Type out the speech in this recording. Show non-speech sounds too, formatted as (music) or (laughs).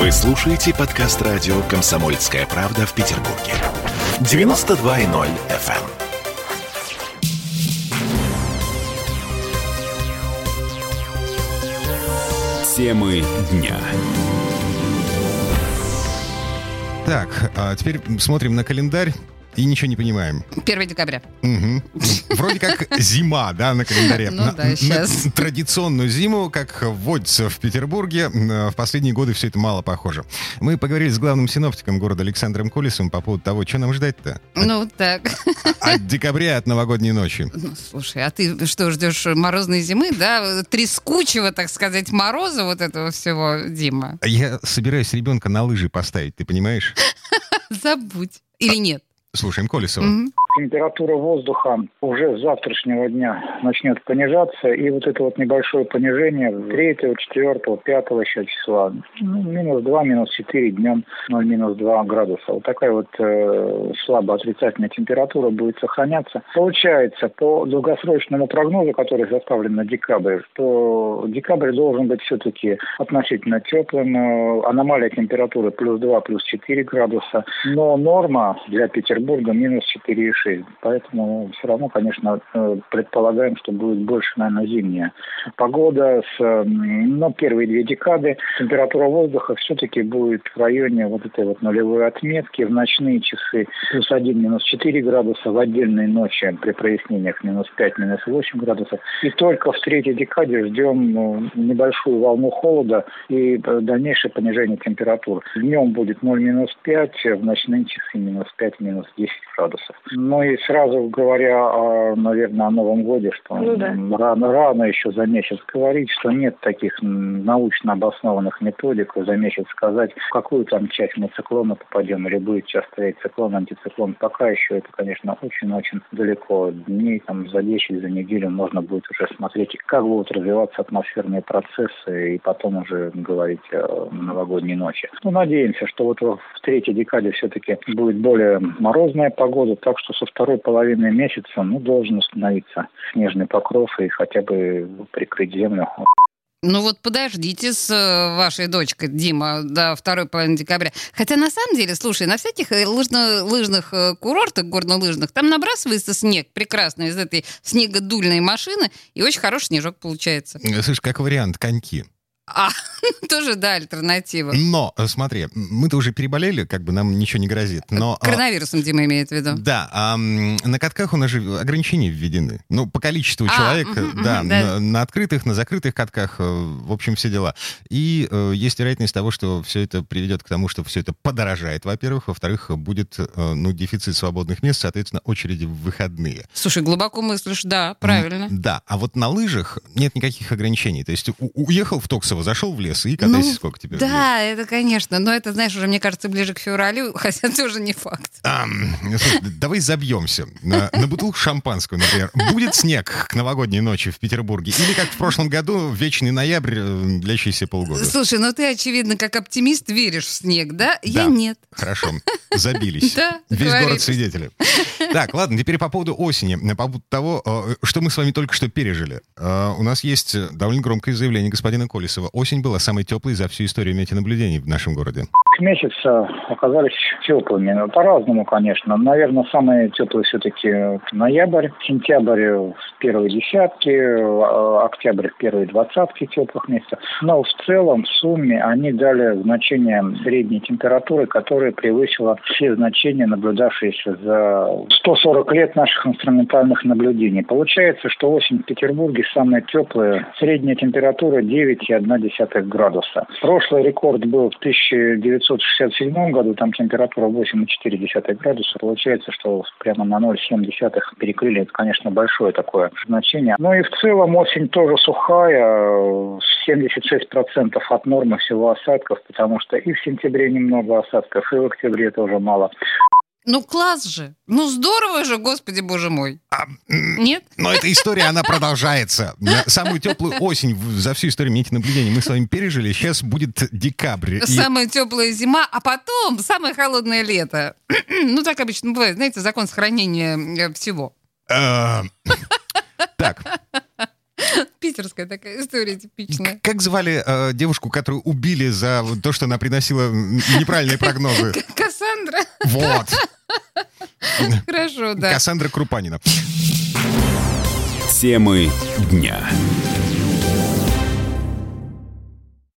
Вы слушаете подкаст радио «Комсомольская правда» в Петербурге. 92.0 FM. Темы дня. Так, а теперь смотрим на календарь и ничего не понимаем. 1 декабря. Мгм. Вроде как зима, да, на календаре. Ну На- да, на щас. Традиционную зиму, как вводится в Петербурге, в последние годы все это мало похоже. Мы поговорили с главным синоптиком города Александром Колесовым по поводу того, что нам ждать-то Ну, так. от декабря, от новогодней ночи. Ну, слушай, а ты что, ждешь морозной зимы, да? Трескучего, так сказать, мороза вот этого всего, Дима? Я собираюсь ребенка на лыжи поставить, ты понимаешь? (laughs) Забудь. Или нет? Слушаем Колесова. Мгм. Температура воздуха уже с завтрашнего дня начнет понижаться, и вот это вот небольшое понижение 3, 4, 5 еще числа, ну, минус 2, минус 4 днем 0, минус 2 градуса. Вот такая вот э, слабо отрицательная температура будет сохраняться. Получается, по долгосрочному прогнозу, который составлен на декабрь, что декабрь должен быть все-таки относительно теплым, э, аномалия температуры плюс 2, плюс 4 градуса, но норма для Петербурга минус 4,6. Поэтому все равно, конечно, э, предполагаем, что будет больше, наверное, зимняя погода. С, но первые две декады температура воздуха все-таки будет в районе вот этой вот нулевой отметки. В ночные часы плюс 1, минус 4 градуса, в отдельные ночи при прояснениях минус 5, минус 8 градусов. И только в третьей декаде ждем ну, небольшую волну холода и э, дальнейшее понижение температур. Днем будет 0, минус 5, в ночные часы минус 5, минус 10 градусов. Ну и сразу говоря, о, наверное, о Новом годе, что Ну да. рано, рано еще за месяц говорить, что нет таких научно обоснованных методик за месяц сказать, в какую там часть мы циклона попадем или будет сейчас стоять циклон, антициклон. Пока еще это, конечно, очень-очень далеко. Дней там за 10, за неделю можно будет уже смотреть, как будут развиваться атмосферные процессы и потом уже говорить о новогодней ночи. Ну, надеемся, что вот в третьей декаде все-таки будет более морозная погода, так что со второй половины месяца ну, должен установиться снежный покров и хотя бы прикрыть землю Ну вот подождите с э, вашей дочкой, Дима, до второй половины декабря. Хотя на самом деле, слушай, на всяких э, лыжно- лыжных э, курортах, горнолыжных, там набрасывается снег прекрасно из этой снегодульной машины, и очень хороший снежок получается. Слышь, как вариант, коньки. А, (laughs) тоже, да, альтернатива. Но, э, смотри, мы-то уже переболели, как бы нам ничего не грозит. Но, а, Коронавирусом, Дима имеет в виду. Да, а на катках у нас же ограничения введены. Ну, по количеству А, человек, мгм, да, да. На, на открытых, на закрытых катках, э, в общем, все дела. И э, есть вероятность того, что все это приведет к тому, что все это подорожает, во-первых. Во-вторых, будет, э, ну, дефицит свободных мест, соответственно, очереди в выходные. Слушай, глубоко мыслишь, да, правильно. Да, а вот на лыжах нет никаких ограничений. То есть у- уехал в Токсово, зашел в лес и катайся Ну, сколько тебе. Да, это, конечно. Но это, знаешь, уже, мне кажется, ближе к февралю, (laughs) хотя тоже не факт. Ам, слушай, давай забьемся на, на бутылку шампанского, например. Будет снег к новогодней ночи в Петербурге? Или, как в прошлом году, вечный ноябрь, э, длящийся полгода? Слушай, ну ты, очевидно, как оптимист веришь в снег, да? Я Да. нет. Хорошо, (laughs) забились. Да, Весь договорились. город свидетели. Так, ладно, теперь по поводу осени, по поводу того, э, что мы с вами только что пережили. Э, У нас есть довольно громкое заявление господина Колесова. Осень была самой теплой за всю историю метеонаблюдений в нашем городе. Месяца оказались теплыми. Ну, По-разному, конечно. Наверное, самые теплые все-таки ноябрь, сентябрь в первые десятки, э, октябрь в первые двадцатки теплых месяцев. Но в целом, в сумме, они дали значение средней температуры, которая превысила все значения, наблюдавшиеся за 140 лет наших инструментальных наблюдений. Получается, что осень в Петербурге самая теплая. Средняя температура 9,1 градуса. Прошлый рекорд был в 1967 году, там температура 8,4 градуса. Получается, что прямо на 0,7 перекрыли. Это, конечно, большое такое значение. Ну и в целом осень тоже сухая. 76% от нормы всего осадков, потому что и в сентябре немного осадков, и в октябре тоже мало. Ну класс же. Ну здорово же, господи боже мой. А, Нет? Но эта история, она продолжается. Самую теплую осень за всю историю метеонаблюдений мы с вами пережили. Сейчас будет декабрь. И- Самая теплая зима, а потом самое холодное лето. (clears throat) ну так обычно бывает, знаете, закон сохранения э, всего. Э, Так. Питерская такая история типичная. Как звали э, девушку, которую убили за то, что она приносила неправильные прогнозы? Кассандра. Вот. (laughs) Хорошо, да. Кассандра Крупанина. Темы дня.